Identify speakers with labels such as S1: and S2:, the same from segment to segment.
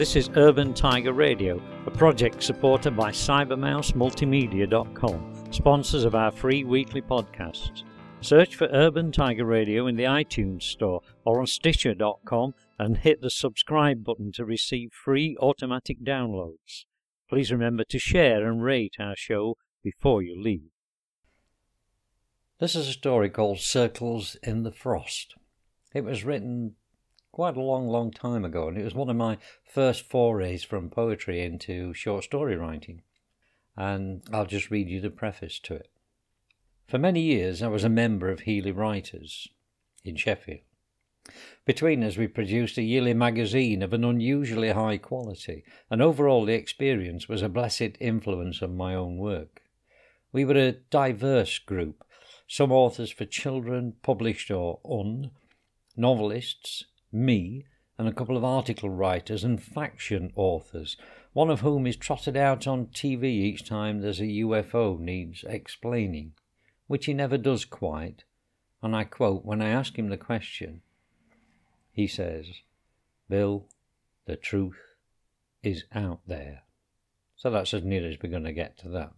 S1: This is Urban Tiger Radio, a project supported by CybermouseMultimedia.com, sponsors of our free weekly podcasts. Search for Urban Tiger Radio in the iTunes Store or on Stitcher.com and hit the subscribe button to receive free automatic downloads. Please remember to share and rate our show before you leave. This is a story called Circles in the Frost. It was written quite a long, long time ago, and it was one of my first forays from poetry into short story writing. And I'll just read you the preface to it. For many years, I was a member of Heeley Writers in Sheffield. Between us, we produced a yearly magazine of an unusually high quality, and overall, the experience was a blessed influence on my own work. We were a diverse group some authors for children, published or un, novelists, me, and a couple of article writers and faction authors, one of whom is trotted out on TV each time there's a UFO needs explaining, which he never does quite. And I quote when I ask him the question, he says, Bill, the truth is out there. So that's as near as we're going to get to that.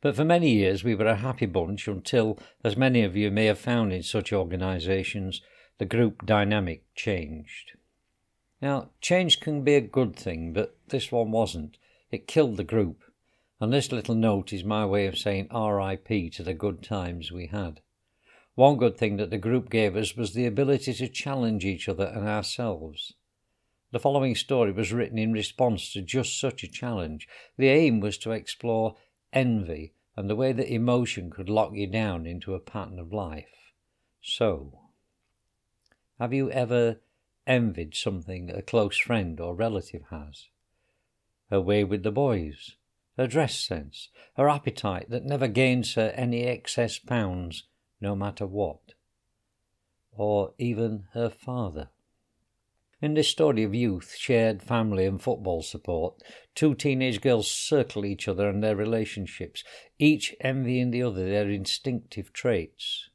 S1: But for many years we were a happy bunch until, as many of you may have found in such organisations, the group dynamic changed. Now, change can be a good thing, but this one wasn't. It killed the group, and this little note is my way of saying RIP to the good times we had. One good thing that the group gave us was the ability to challenge each other and ourselves. The following story was written in response to just such a challenge. The aim was to explore envy, and the way that emotion could lock you down into a pattern of life. So, have you ever envied something a close friend or relative has? Her way with the boys, her dress sense, her appetite that never gains her any excess pounds, no matter what, or even her father. In this story of youth, shared family, and football support, two teenage girls circle each other and their relationships, each envying the other their instinctive traits,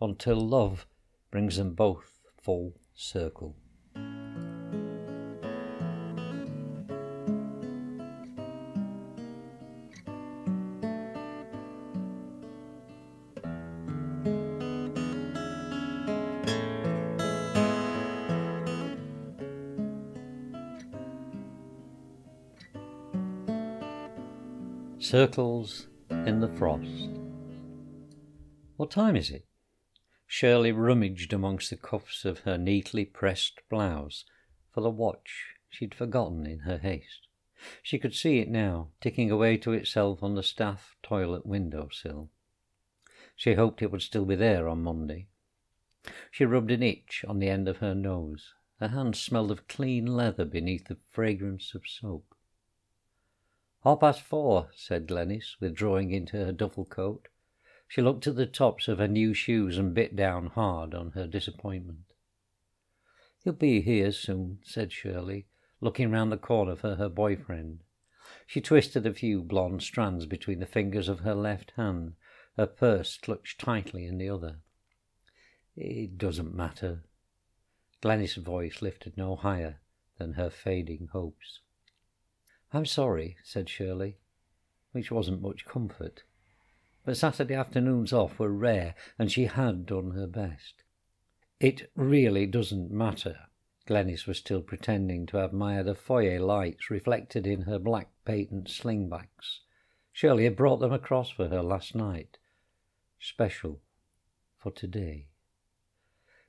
S1: until love brings them both full circle. Circles in the frost. What time is it? Shirley rummaged amongst the cuffs of her neatly pressed blouse for the watch she'd forgotten in her haste. She could see it now, ticking away to itself on the staff toilet window sill. She hoped it would still be there on Monday. She rubbed an itch on the end of her nose. Her hands smelled of clean leather beneath the fragrance of soap. Half past four, said Glennis, withdrawing into her duffel coat. She looked at the tops of her new shoes and bit down hard on her disappointment. He'll be here soon, said Shirley, looking round the corner for her boyfriend. She twisted a few blonde strands between the fingers of her left hand, her purse clutched tightly in the other. It doesn't matter. Glennis' voice lifted no higher than her fading hopes. I'm sorry, said Shirley, which wasn't much comfort. But Saturday afternoons off were rare, and she had done her best. It really doesn't matter. Glennis was still pretending to admire the foyer lights reflected in her black patent slingbacks. Shirley had brought them across for her last night. Special for today.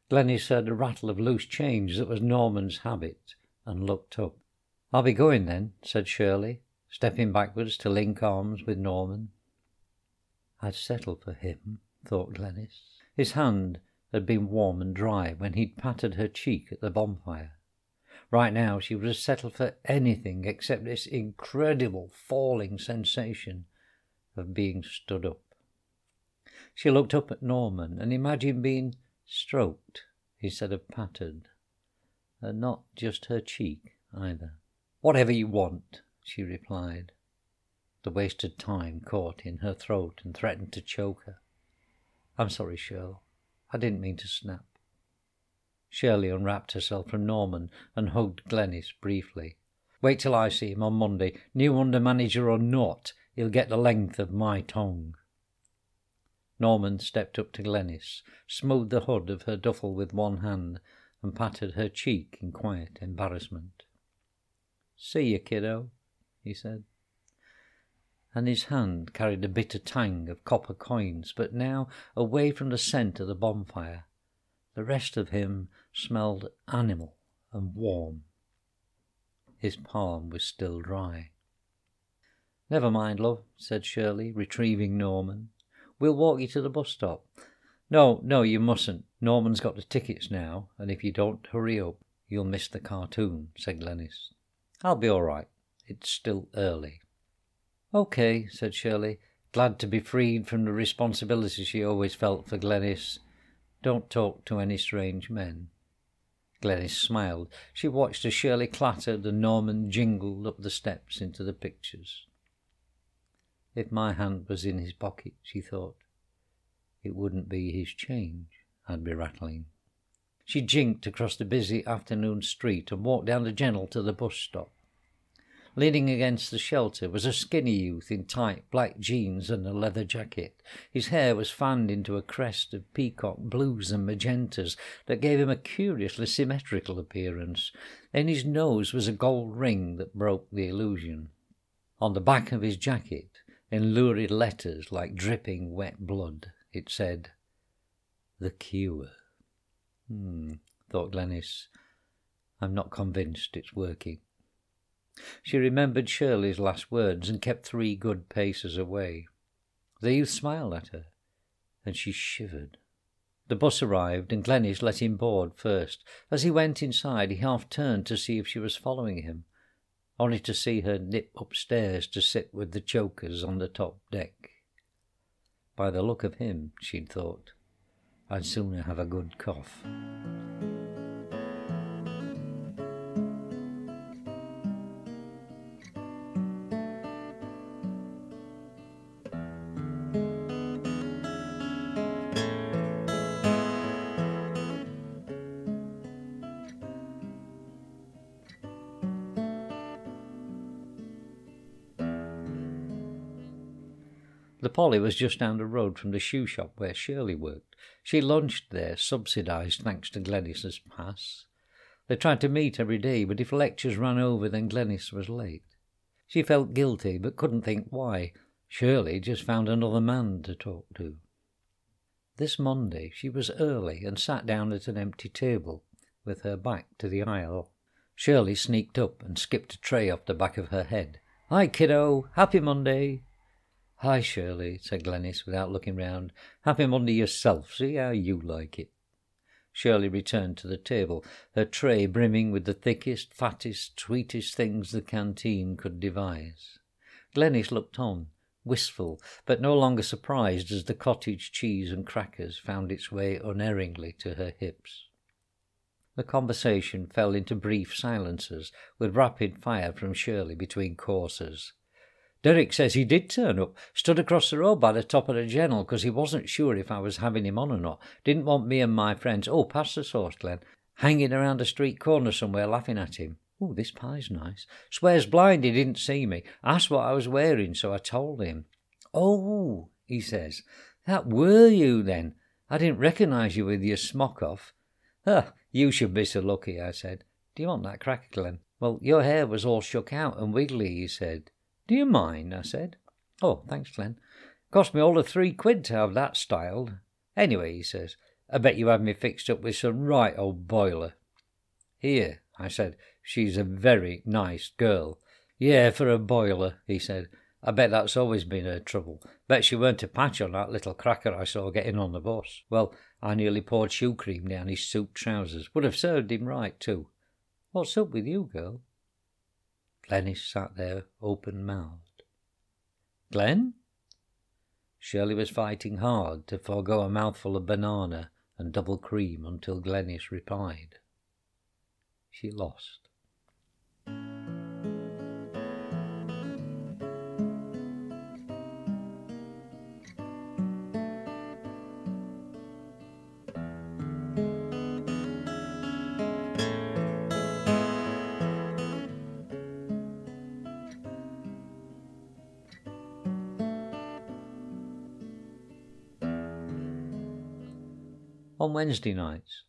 S1: Glennis heard a rattle of loose change that was Norman's habit and looked up. I'll be going then, said Shirley, stepping backwards to link arms with Norman. I'd settle for him, thought Glennis. His hand had been warm and dry when he'd patted her cheek at the bonfire. Right now she would have settled for anything except this incredible falling sensation of being stood up. She looked up at Norman and imagined being stroked instead of patted, and not just her cheek either. Whatever you want, she replied. The wasted time caught in her throat and threatened to choke her. I'm sorry, Shirl. I didn't mean to snap. Shirley unwrapped herself from Norman and hugged Glennis briefly. Wait till I see him on Monday. New under manager or not, he'll get the length of my tongue. Norman stepped up to Glenys, smoothed the hood of her duffel with one hand, and patted her cheek in quiet embarrassment. See you, kiddo, he said. And his hand carried a bitter tang of copper coins, but now away from the scent of the bonfire. The rest of him smelled animal and warm. His palm was still dry. Never mind, love, said Shirley, retrieving Norman. We'll walk you to the bus stop. No, no, you mustn't. Norman's got the tickets now, and if you don't hurry up, you'll miss the cartoon, said Glenys. I'll be all right. It's still early. Okay, said Shirley, glad to be freed from the responsibility she always felt for Glenys. Don't talk to any strange men. Glenys smiled. She watched as Shirley clattered and Norman jingled up the steps into the pictures. If my hand was in his pocket, she thought, it wouldn't be his change I'd be rattling. She jinked across the busy afternoon street and walked down the ginnel to the bus stop. Leaning against the shelter was a skinny youth in tight black jeans and a leather jacket. His hair was fanned into a crest of peacock blues and magentas that gave him a curiously symmetrical appearance. In his nose was a gold ring that broke the illusion. On the back of his jacket, in lurid letters like dripping wet blood, it said, The Cure. Hmm, thought Glenys. I'm not convinced it's working. She remembered Shirley's last words and kept three good paces away. The youth smiled at her, and she shivered. The bus arrived, and Glenys let him board first. As he went inside, he half turned to see if she was following him, only to see her nip upstairs to sit with the chokers on the top deck. By the look of him, she'd thought, I'd sooner have a good cough. Poly was just down the road from the shoe shop where Shirley worked. She lunched there, subsidised thanks to Glenys's pass. They tried to meet every day, but if lectures ran over, then Glenys was late. She felt guilty, but couldn't think why. Shirley just found another man to talk to. This Monday she was early and sat down at an empty table, with her back to the aisle. Shirley sneaked up and skipped a tray off the back of her head. Hi, kiddo. Happy Monday. Hi, Shirley, said Glenys without looking round. Happy under yourself. See how you like it. Shirley returned to the table, her tray brimming with the thickest, fattest, sweetest things the canteen could devise. Glenys looked on, wistful, but no longer surprised as the cottage cheese and crackers found its way unerringly to her hips. The conversation fell into brief silences, with rapid fire from Shirley between courses. Derek says he did turn up, stood across the road by the top of the ginnel because he wasn't sure if I was having him on or not. Didn't want me and my friends, oh, pass the sauce, Glen, hanging around a street corner somewhere laughing at him. Oh, this pie's nice. Swears blind he didn't see me. Asked what I was wearing, so I told him. Oh, he says, that were you then. I didn't recognise you with your smock off. Huh, you should be so lucky, I said. Do you want that cracker, Glen? Well, your hair was all shook out and wiggly, he said. Do you mind? I said. Oh, thanks, Glen. Cost me all of three quid to have that styled. Anyway, he says, I bet you have me fixed up with some right old boiler. Here, I said, she's a very nice girl. Yeah, for a boiler, he said. I bet that's always been her trouble. Bet she weren't a patch on that little cracker I saw getting on the bus. Well, I nearly poured shoe cream down his suit trousers. Would have served him right, too. What's up with you, girl? Glenys sat there open mouthed. Glen? Shirley was fighting hard to forego a mouthful of banana and double cream until Glenys replied. She lost. On Wednesday nights,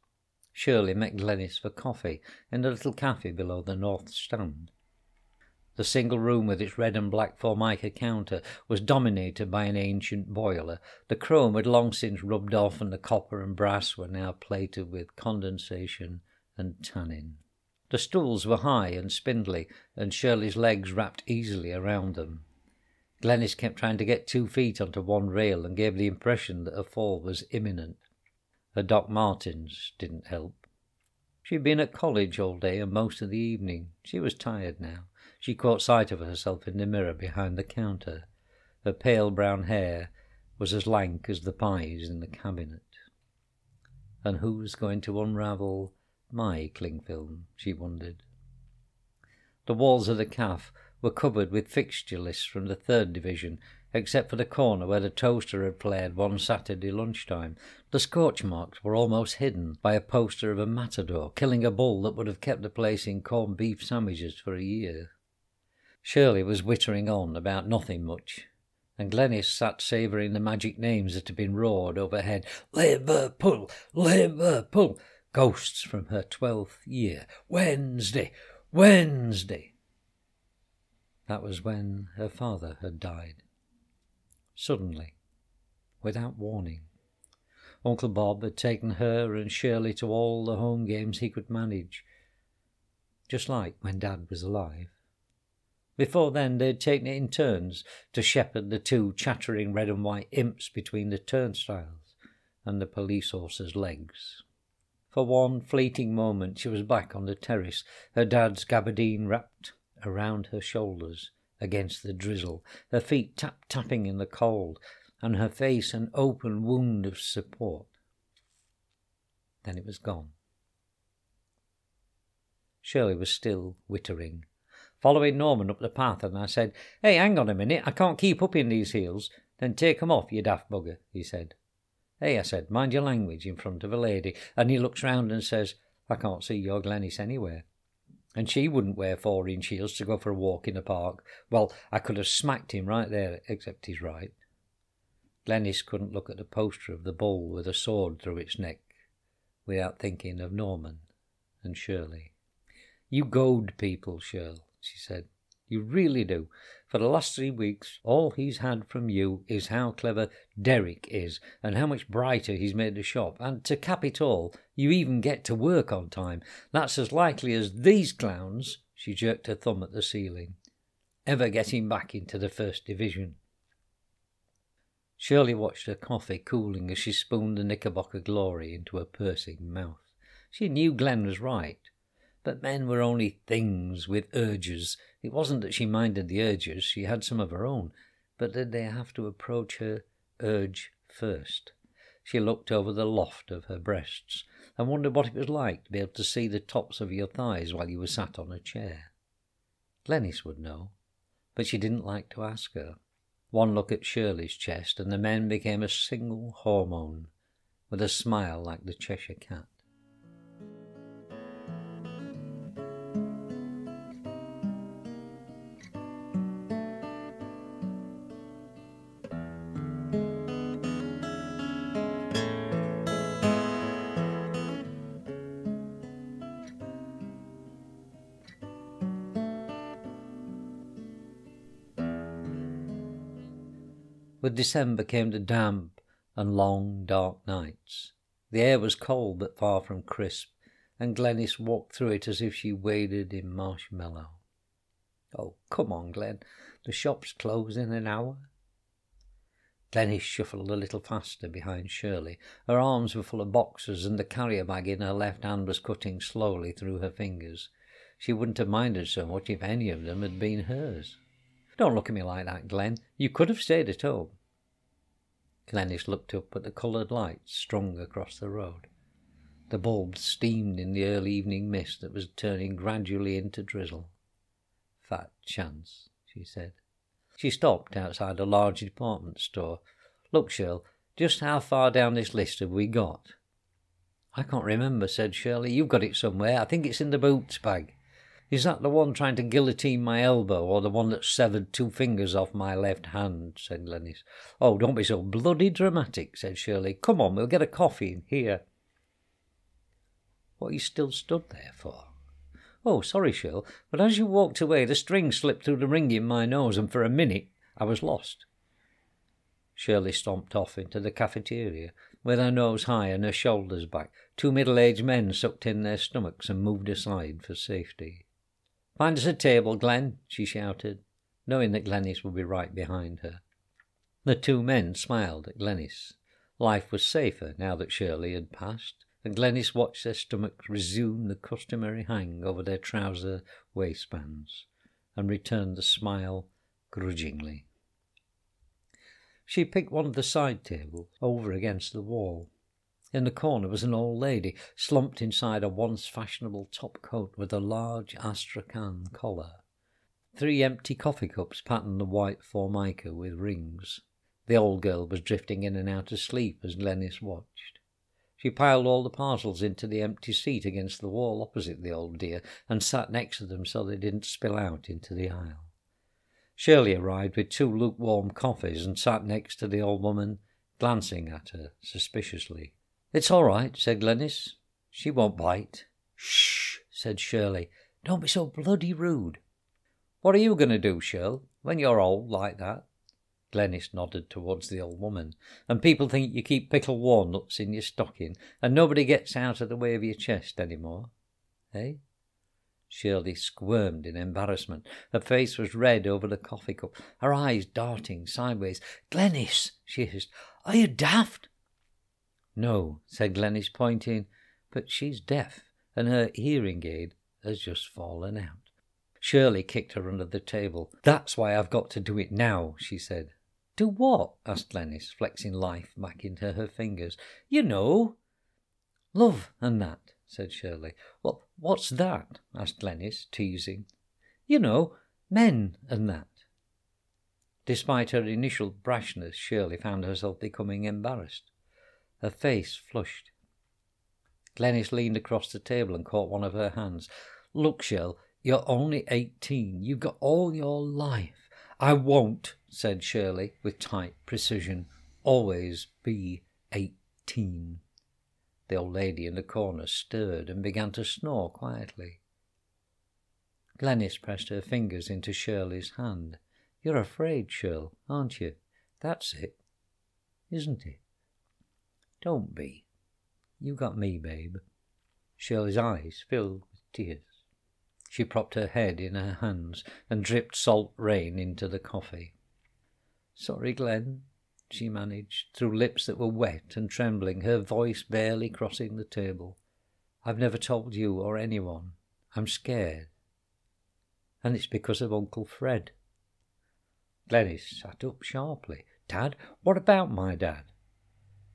S1: Shirley met Glennis for coffee in the little cafe below the North Stand. The single room with its red and black formica counter was dominated by an ancient boiler. The chrome had long since rubbed off, and the copper and brass were now plated with condensation and tannin. The stools were high and spindly, and Shirley's legs wrapped easily around them. Glennis kept trying to get two feet onto one rail and gave the impression that a fall was imminent. Her Doc Martens didn't help. She'd been at college all day and most of the evening. She was tired now. She caught sight of herself in the mirror behind the counter. Her pale brown hair was as lank as the pies in the cabinet. And who's going to unravel my cling film? she wondered. The walls of the cafe were covered with fixture lists from the third division, except for the corner where the toaster had flared one Saturday lunchtime. The scorch marks were almost hidden by a poster of a matador killing a bull that would have kept the place in corned beef sandwiches for a year. Shirley was wittering on about nothing much, and Glennis sat savouring the magic names that had been roared overhead. Liverpool, Liverpool, ghosts from her twelfth year. Wednesday, Wednesday. That was when her father had died. Suddenly, without warning. Uncle Bob had taken her and Shirley to all the home games he could manage, just like when Dad was alive. Before then, they'd taken it in turns to shepherd the two chattering red and white imps between the turnstiles and the police horse's legs. For one fleeting moment, she was back on the terrace, her dad's gabardine wrapped around her shoulders against the drizzle, her feet tap tapping in the cold, and her face an open wound of support. Then it was gone. Shirley was still wittering following Norman up the path, and I said, Hey, hang on a minute, I can't keep up in these heels. Then take 'em off, you daft bugger, he said. Hey, I said, mind your language in front of a lady. And he looks round and says, I can't see your Glennis anywhere. And she wouldn't wear four inch heels to go for a walk in the park. Well, I could have smacked him right there, except he's right. Glennis couldn't look at the poster of the bull with a sword through its neck without thinking of Norman and Shirley. You goad people, Shirl she said. You really do. For the last three weeks, all he's had from you is how clever Derek is and how much brighter he's made the shop. And to cap it all, you even get to work on time. That's as likely as these clowns, she jerked her thumb at the ceiling, ever getting back into the first division. Shirley watched her coffee cooling as she spooned the Knickerbocker glory into her pursing mouth. She knew Glen was right. But men were only things with urges. It wasn't that she minded the urges, she had some of her own, but did they have to approach her urge first? She looked over the loft of her breasts and wondered what it was like to be able to see the tops of your thighs while you were sat on a chair. Glennis would know, but she didn't like to ask her. One look at Shirley's chest, and the men became a single hormone, with a smile like the Cheshire cat. With December came the damp and long, dark nights. The air was cold but far from crisp, and Glennis walked through it as if she waded in marshmallow. Oh, come on, Glen. The shop's closed in an hour. Glennis shuffled a little faster behind Shirley. Her arms were full of boxes, and the carrier bag in her left hand was cutting slowly through her fingers. She wouldn't have minded so much if any of them had been hers. Don't look at me like that, Glen. You could have stayed at home. Glennis looked up at the coloured lights strung across the road. The bulbs steamed in the early evening mist that was turning gradually into drizzle. Fat chance, she said. She stopped outside a large department store. Look, Shirl, just how far down this list have we got? I can't remember, said Shirley. You've got it somewhere. I think it's in the boots bag. Is that the one trying to guillotine my elbow, or the one that severed two fingers off my left hand? said Glennis. Oh, don't be so bloody dramatic, said Shirley. Come on, we'll get a coffee in here. What you still stood there for? Oh, sorry, Shirl, but as you walked away, the string slipped through the ring in my nose, and for a minute I was lost. Shirley stomped off into the cafeteria, with her nose high and her shoulders back. Two middle aged men sucked in their stomachs and moved aside for safety. Find us a table, Glen, she shouted, knowing that Glennis would be right behind her. The two men smiled at Glennis. Life was safer now that Shirley had passed, and Glennis watched their stomachs resume the customary hang over their trouser waistbands, and returned the smile grudgingly. She picked one of the side tables over against the wall. In the corner was an old lady, slumped inside a once fashionable top coat with a large astrakhan collar. Three empty coffee cups patterned the white formica with rings. The old girl was drifting in and out of sleep as Glennis watched. She piled all the parcels into the empty seat against the wall opposite the old dear and sat next to them so they didn't spill out into the aisle. Shirley arrived with two lukewarm coffees and sat next to the old woman, glancing at her suspiciously. It's all right, said Glennis. She won't bite. Shh, said Shirley. Don't be so bloody rude. What are you going to do, Shirl, when you're old like that? Glennis nodded towards the old woman. And people think you keep pickled walnuts in your stocking, and nobody gets out of the way of your chest any more. Eh? Shirley squirmed in embarrassment. Her face was red over the coffee cup, her eyes darting sideways. Glennis, she hissed, are you daft? No, said Glennis, pointing, but she's deaf, and her hearing aid has just fallen out. Shirley kicked her under the table. That's why I've got to do it now, she said. Do what? asked Glennis, flexing life back into her fingers. You know. Love and that, said Shirley. Well, what's that? asked Glennis, teasing. You know, men and that. Despite her initial brashness, Shirley found herself becoming embarrassed. Her face flushed. Glennis leaned across the table and caught one of her hands. Look, Shirl, you're only eighteen. You've got all your life. I won't, said Shirley with tight precision, always be eighteen. The old lady in the corner stirred and began to snore quietly. Glennis pressed her fingers into Shirley's hand. You're afraid, Shirl, aren't you? That's it, isn't it? Don't be. You got me, babe. Shirley's eyes filled with tears. She propped her head in her hands and dripped salt rain into the coffee. Sorry, Glen, she managed, through lips that were wet and trembling, her voice barely crossing the table. I've never told you or anyone. I'm scared. And it's because of Uncle Fred. Glennis sat up sharply. Dad? What about my dad?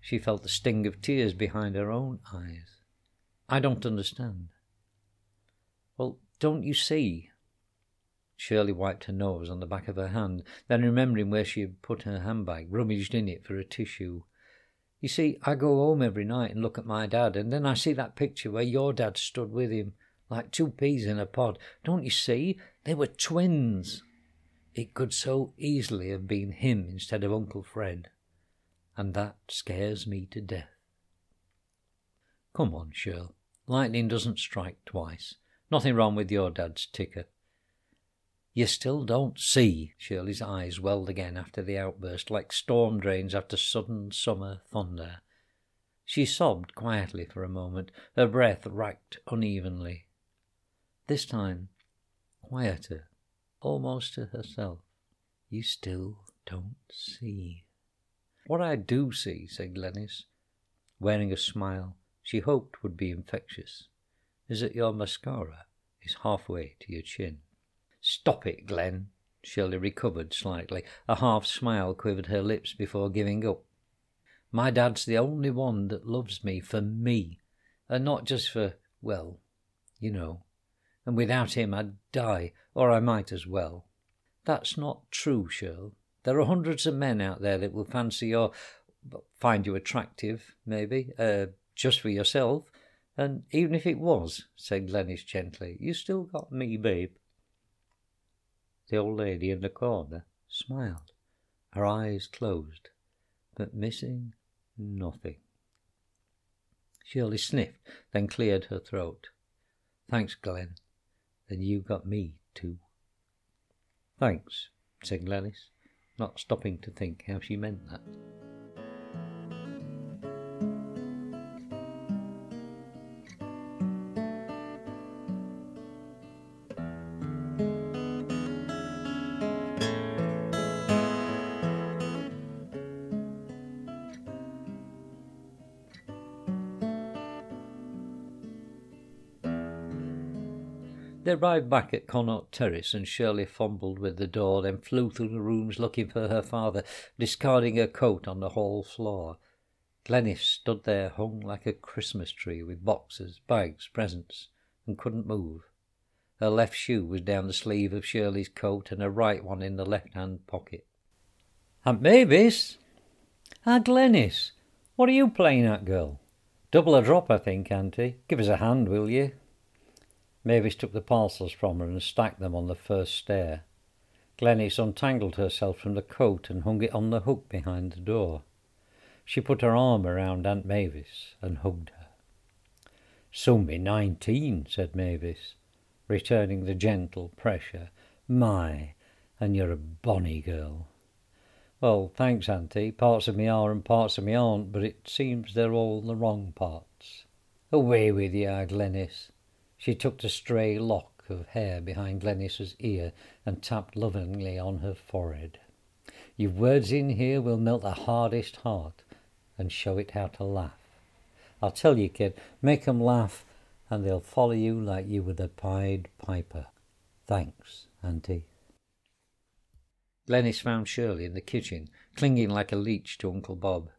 S1: She felt the sting of tears behind her own eyes. I don't understand. Well, don't you see? Shirley wiped her nose on the back of her hand, then remembering where she had put her handbag, rummaged in it for a tissue. You see, I go home every night and look at my dad, and then I see that picture where your dad stood with him, like two peas in a pod. Don't you see? They were twins. It could so easily have been him instead of Uncle Fred and that scares me to death. Come on, Shirl. Lightning doesn't strike twice. Nothing wrong with your dad's ticker. You still don't see. Shirley's eyes welled again after the outburst, like storm drains after sudden summer thunder. She sobbed quietly for a moment, her breath racked unevenly. This time, quieter, almost to herself. You still don't see. What I do see, said Glennis, wearing a smile she hoped would be infectious, is that your mascara is halfway to your chin. Stop it, Glen. Shirley recovered slightly. A half smile quivered her lips before giving up. My dad's the only one that loves me for me, and not just for, well, you know. And without him I'd die, or I might as well. That's not true, Shirl. There are hundreds of men out there that will fancy or find you attractive, maybe, uh, just for yourself. And even if it was, said Glennis gently, you still got me, babe. The old lady in the corner smiled, her eyes closed, but missing nothing. Shirley sniffed, then cleared her throat. Thanks, Glen. Then you got me, too. Thanks, said Glennis, not stopping to think how she meant that. They arrived back at Connaught Terrace, and Shirley fumbled with the door, then flew through the rooms looking for her father, discarding her coat on the hall floor. Glennis stood there hung like a Christmas tree with boxes, bags, presents, and couldn't move. Her left shoe was down the sleeve of Shirley's coat, and her right one in the left-hand pocket. Aunt Mavis? Ah, Glennis, what are you playing at, girl? Double a drop, I think, Auntie. Give us a hand, will you? Mavis took the parcels from her and stacked them on the first stair. Glennis untangled herself from the coat and hung it on the hook behind the door. She put her arm around Aunt Mavis and hugged her. Soon be nineteen, said Mavis, returning the gentle pressure. My, and you're a bonny girl. Well, thanks, Auntie. Parts of me are and parts of me aren't, but it seems they're all the wrong parts. Away with you, Glennis. She took the stray lock of hair behind Glennis's ear and tapped lovingly on her forehead. Your words in here will melt the hardest heart and show it how to laugh. I'll tell you, kid, make 'em laugh and they'll follow you like you were the Pied Piper. Thanks, Auntie. Glennis found Shirley in the kitchen, clinging like a leech to Uncle Bob.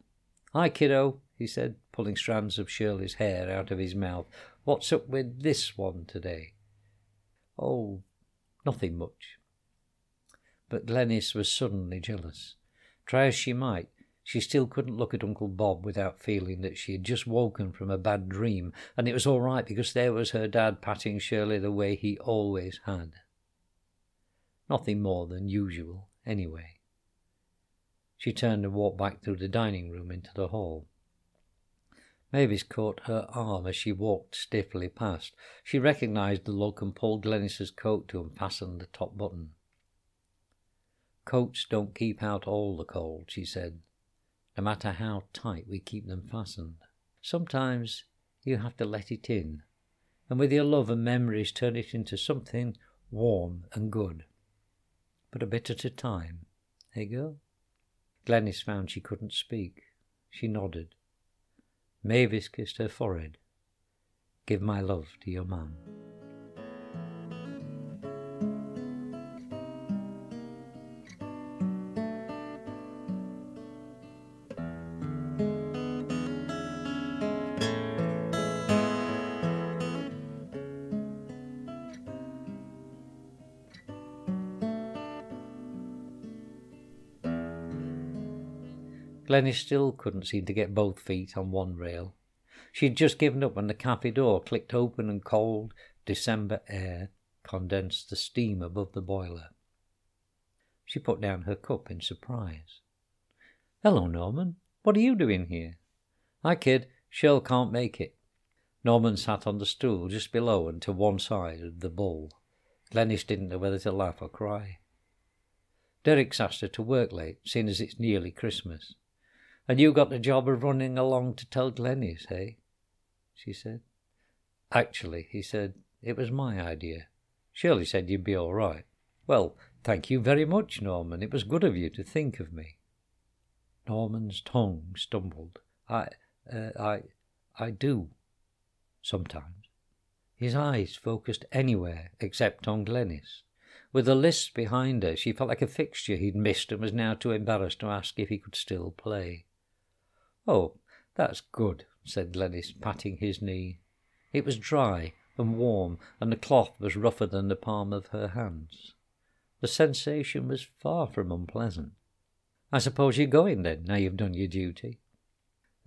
S1: Hi, kiddo, he said, pulling strands of Shirley's hair out of his mouth. What's up with this one today? Oh, nothing much. But Glennis was suddenly jealous. Try as she might, she still couldn't look at Uncle Bob without feeling that she had just woken from a bad dream, and it was all right because there was her dad patting Shirley the way he always had. Nothing more than usual, anyway. She turned and walked back through the dining room into the hall. Mavis caught her arm as she walked stiffly past. She recognized the look and pulled Glennis's coat to unfasten the top button. Coats don't keep out all the cold, she said, no matter how tight we keep them fastened. Sometimes you have to let it in, and with your love and memories turn it into something warm and good. But a bit at a time, eh, girl? Glennis found she couldn't speak. She nodded. Mavis kissed her forehead. Give my love to your mum. Glennis still couldn't seem to get both feet on one rail. She'd just given up when the cafe door clicked open and cold December air condensed the steam above the boiler. She put down her cup in surprise. Hello, Norman. What are you doing here? Hi, kid. Shirl can't make it. Norman sat on the stool just below and to one side of the bowl. Glennis didn't know whether to laugh or cry. Derek's asked her to work late, seeing as it's nearly Christmas. And you got the job of running along to tell Glennis, eh? she said. Actually, he said, it was my idea. Shirley said you'd be all right. Well, thank you very much, Norman. It was good of you to think of me. Norman's tongue stumbled. I, uh, I, I do. Sometimes. His eyes focused anywhere except on Glennis. With the list behind her, she felt like a fixture he'd missed and was now too embarrassed to ask if he could still play. Oh, that's good, said Glennis, patting his knee. It was dry and warm, and the cloth was rougher than the palm of her hands. The sensation was far from unpleasant. I suppose you're going then, now you've done your duty?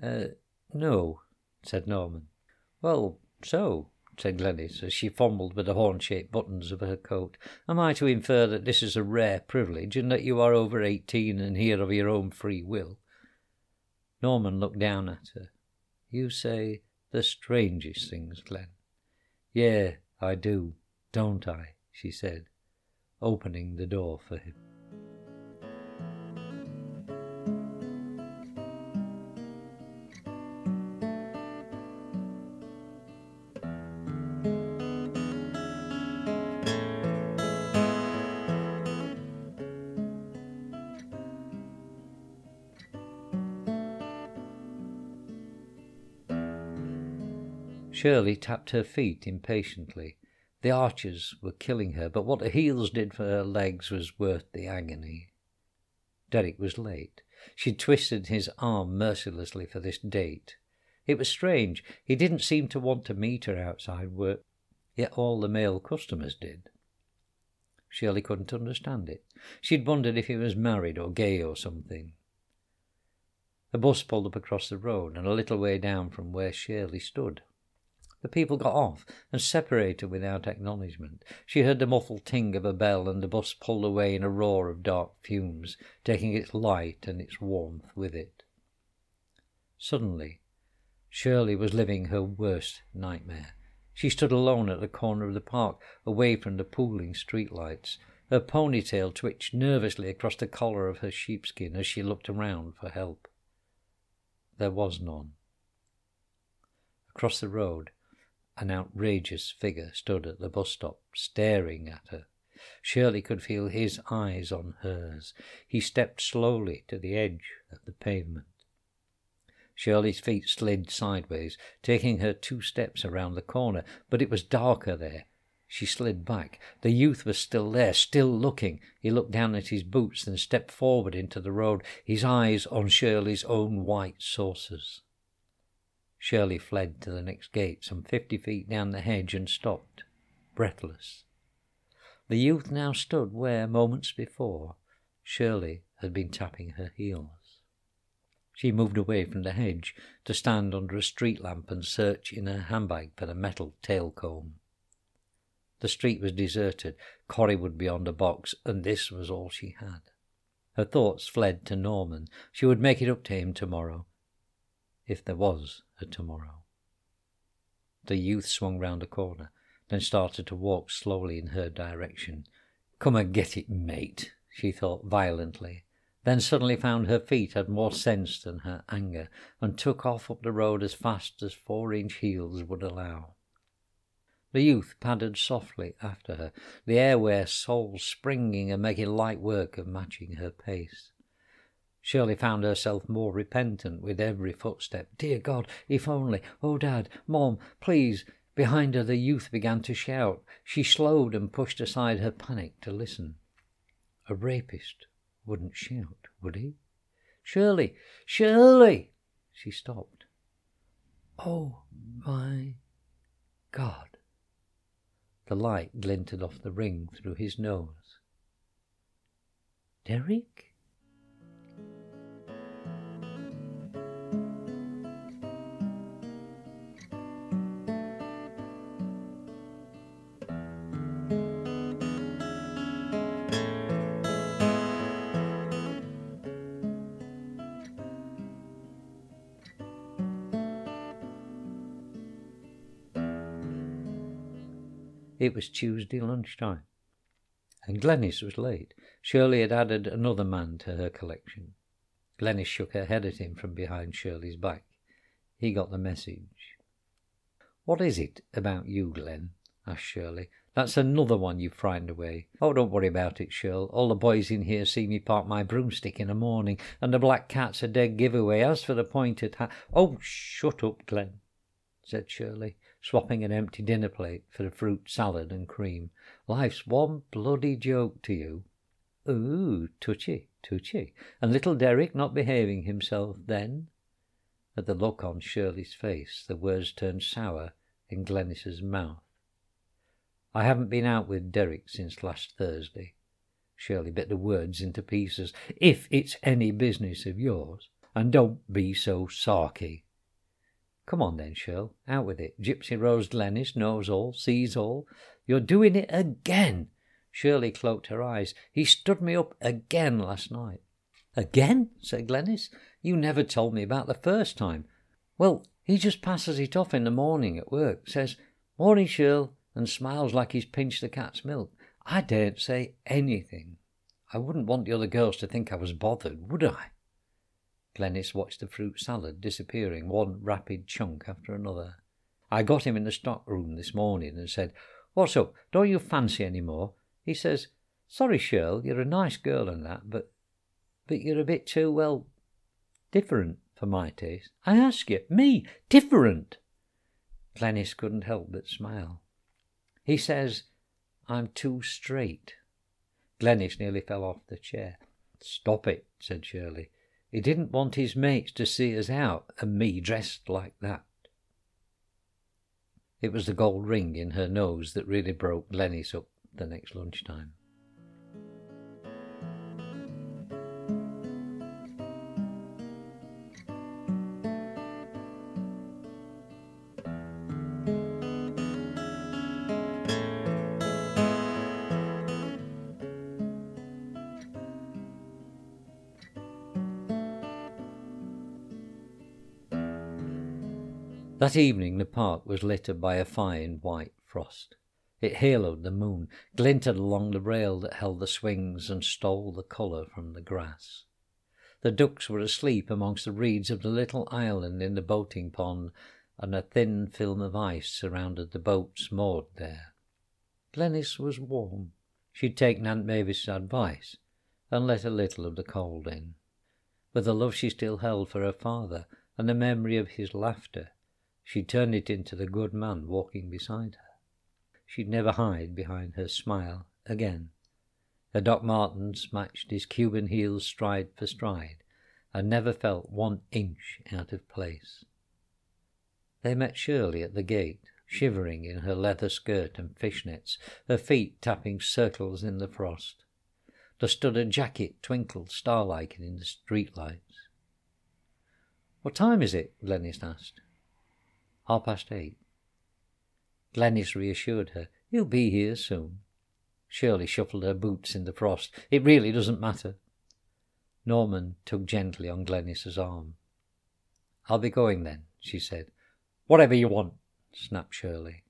S1: Uh, no, said Norman. Well, so, said Glennis, as she fumbled with the horn-shaped buttons of her coat. Am I to infer that this is a rare privilege, and that you are over eighteen and here of your own free will? Norman looked down at her. You say The strangest things, Glen. Yeah, I do, don't I? she said, opening the door for him. Shirley tapped her feet impatiently. The arches were killing her, but what the heels did for her legs was worth the agony. Derek was late. She twisted his arm mercilessly for this date. It was strange. He didn't seem to want to meet her outside work, yet all the male customers did. Shirley couldn't understand it. She'd wondered if he was married or gay or something. A bus pulled up across the road and a little way down from where Shirley stood. The people got off and separated without acknowledgment. She heard the muffled ting of a bell, and the bus pulled away in a roar of dark fumes, taking its light and its warmth with it. Suddenly, Shirley was living her worst nightmare. She stood alone at the corner of the park, away from the pooling streetlights. Her ponytail twitched nervously across the collar of her sheepskin as she looked around for help. There was none. Across the road, an outrageous figure stood at the bus stop, staring at her. Shirley could feel his eyes on hers. He stepped slowly to the edge of the pavement. Shirley's feet slid sideways, taking her two steps around the corner, but it was darker there. She slid back. The youth was still there, still looking. He looked down at his boots, then stepped forward into the road, his eyes on Shirley's own white saucers. Shirley fled to the next gate, some fifty feet down the hedge, and stopped, breathless. The youth now stood where, moments before, Shirley had been tapping her heels. She moved away from the hedge to stand under a street lamp and search in her handbag for the metal tail comb. The street was deserted, Corrie would be on the box, and this was all she had. Her thoughts fled to Norman. She would make it up to him tomorrow, if there was a tomorrow. The youth swung round a corner, then started to walk slowly in her direction. Come and get it, mate, she thought violently, then suddenly found her feet had more sense than her anger, and took off up the road as fast as four inch heels would allow. The youth padded softly after her, the AirWair soles springing and making light work of matching her pace. Shirley found herself more repentant with every footstep. Dear God, if only. Oh, Dad, Mom, please. Behind her, the youth began to shout. She slowed and pushed aside her panic to listen. A rapist wouldn't shout, would he? Shirley, Shirley! She stopped. Oh, my God. The light glinted off the ring through his nose. Derek? It was Tuesday lunchtime, and Glenys was late. Shirley had added another man to her collection. Glenys shook her head at him from behind Shirley's back. He got the message. What is it about you, Glen? asked Shirley. That's another one you've frightened away. Oh, don't worry about it, Shirl. All the boys in here see me park my broomstick in the morning, and the black cat's a dead giveaway. As for the pointed hat... Oh, shut up, Glen, said Shirley swapping an empty dinner plate for a fruit salad and cream. Life's one bloody joke to you. Ooh, touchy, touchy. And little Derek not behaving himself then? At the look on Shirley's face, the words turned sour in Glenys's mouth. I haven't been out with Derek since last Thursday. Shirley bit the words into pieces. If it's any business of yours, and don't be so sarky. Come on then, Shirl, out with it. Gypsy Rose Glenys knows all, sees all. You're doing it again. Shirley cloaked her eyes. He stood me up again last night. Again? said Glenys. You never told me about the first time. Well, He just passes it off in the morning at work, says, Morning, Shirl, and smiles like he's pinched the cat's milk. I daren't say anything. I wouldn't want the other girls to think I was bothered, would I? Glennis watched the fruit salad disappearing, one rapid chunk after another. I got him in the stock room this morning and said, What's up? Don't you fancy any more? He says, Sorry, Shirl, you're a nice girl and that, but but you're a bit too, well, different for my taste. I ask you, me, different? Glennis couldn't help but smile. He says, I'm too straight. Glennis nearly fell off the chair. Stop it, said Shirley. He didn't want his mates to see us out, and me dressed like that. It was the gold ring in her nose that really broke Glennis up the next lunchtime. That evening the park was littered by a fine white frost. It haloed the moon, glinted along the rail that held the swings, and stole the colour from the grass. The ducks were asleep amongst the reeds of the little island in the boating pond, and a thin film of ice surrounded the boats moored there. Glennis was warm. She'd taken Aunt Mavis's advice and let a little of the cold in. With the love she still held for her father and the memory of his laughter, she turned it into the good man walking beside her. She'd never hide behind her smile again. Her Doc Martens matched his Cuban heels stride for stride, and never felt one inch out of place. They met Shirley at the gate, shivering in her leather skirt and fishnets, her feet tapping circles in the frost. The studded jacket twinkled star-like in the street lights. What time is it? Glennis asked. Half past eight. Glennis reassured her. He'll be here soon. Shirley shuffled her boots in the frost. It really doesn't matter. Norman tugged gently on Glennis's arm. I'll be going then, she said. Whatever you want, snapped Shirley.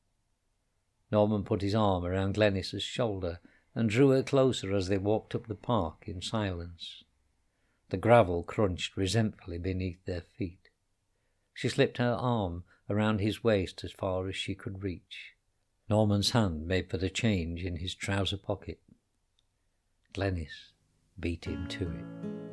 S1: Norman put his arm around Glennis's shoulder and drew her closer as they walked up the park in silence. The gravel crunched resentfully beneath their feet. She slipped her arm around his waist as far as she could reach. Norman's hand made for the change in his trouser pocket. Glennis beat him to it.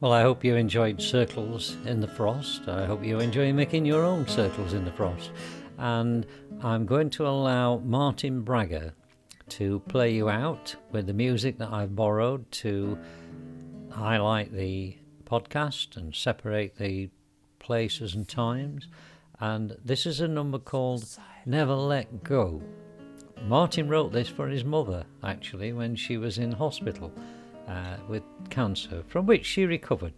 S1: Well, I hope you enjoyed Circles in the Frost. I hope you enjoy making your own circles in the frost. And I'm going to allow Martin Bragger to play you out with the music that I've borrowed to highlight the podcast and separate the places and times. And this is a number called Never Let Go. Martin wrote this for his mother, actually, when she was in hospital uh, with cancer, from which she recovered.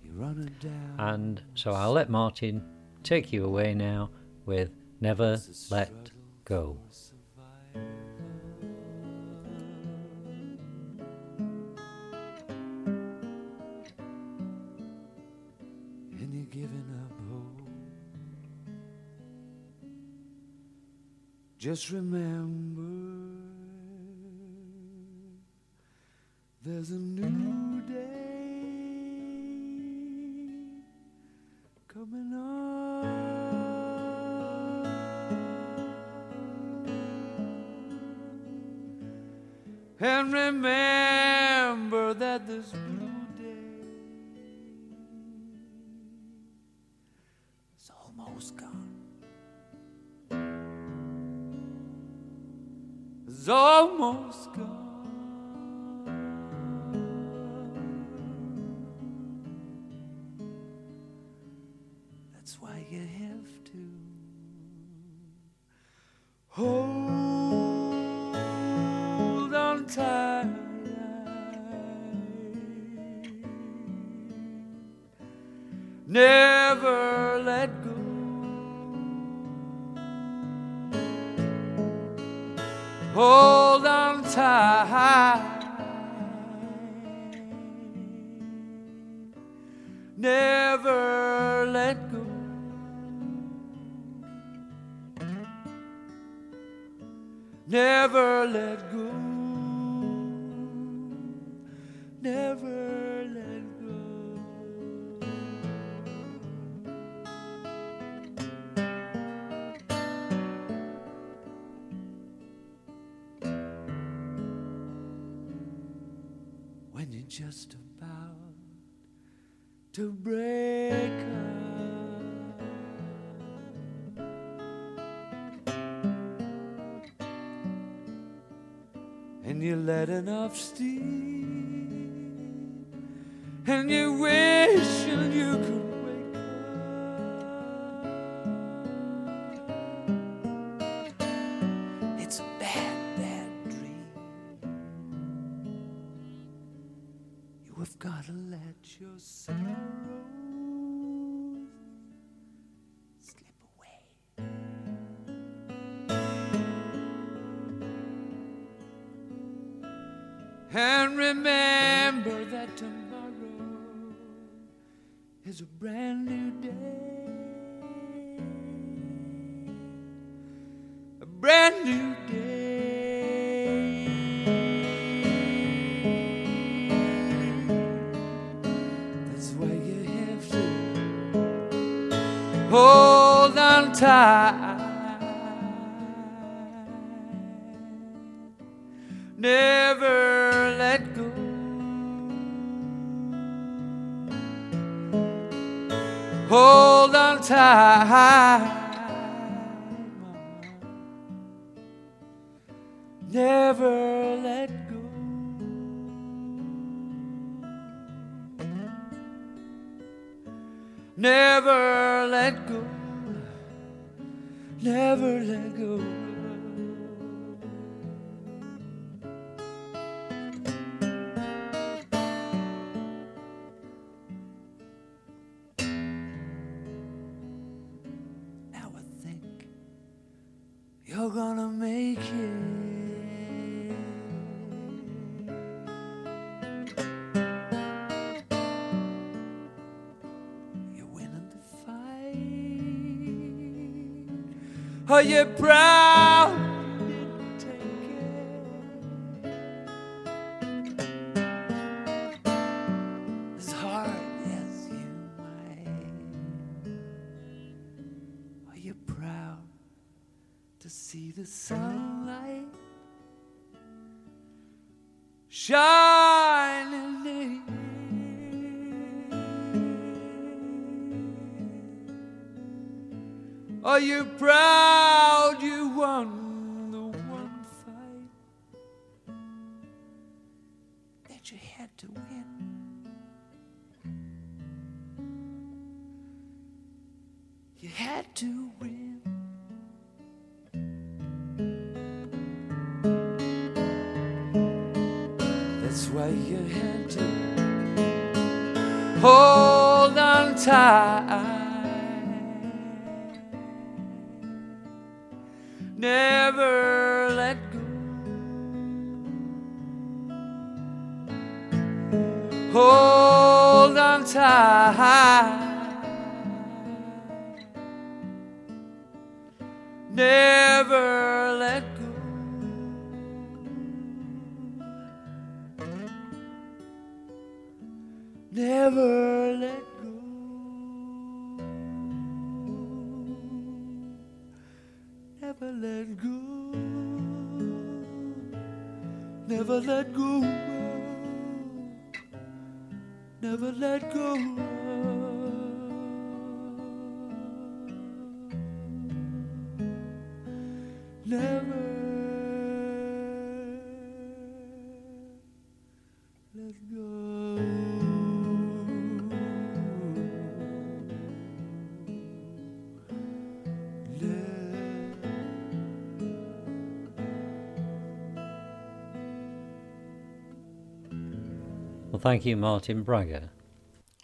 S1: And so I'll let Martin take you away now with Never Let Go. Just remember there's a new day coming on. And remember that this almost gone.
S2: when you're just about to break up. And you're letting off steam, and you're wishing you could Hold on tight. Never let go. Never let go. Never let go. Are proud? Are you proud you won? never let go.
S1: Well, thank you, Martin Bragger.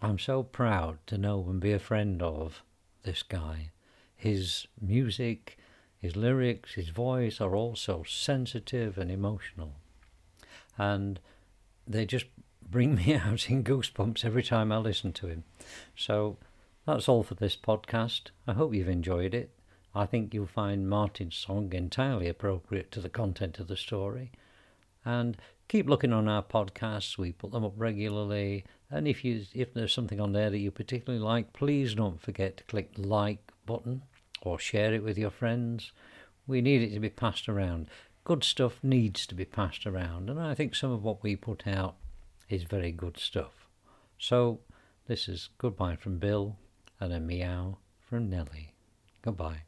S1: I'm so proud to know and be a friend of this guy. His music, his lyrics, his voice are all so sensitive and emotional. And they just bring me out in goosebumps every time I listen to him. So that's all for this podcast. I hope you've enjoyed it. I think you'll find Martin's song entirely appropriate to the content of the story. And keep looking on our podcasts. We put them up regularly. And if you if there's something on there that you particularly like, please don't forget to click the like button or share it with your friends. We need it to be passed around. Good stuff needs to be passed around, and I think some of what we put out is very good stuff. So, this is goodbye from Bill and a meow from Nellie. Goodbye.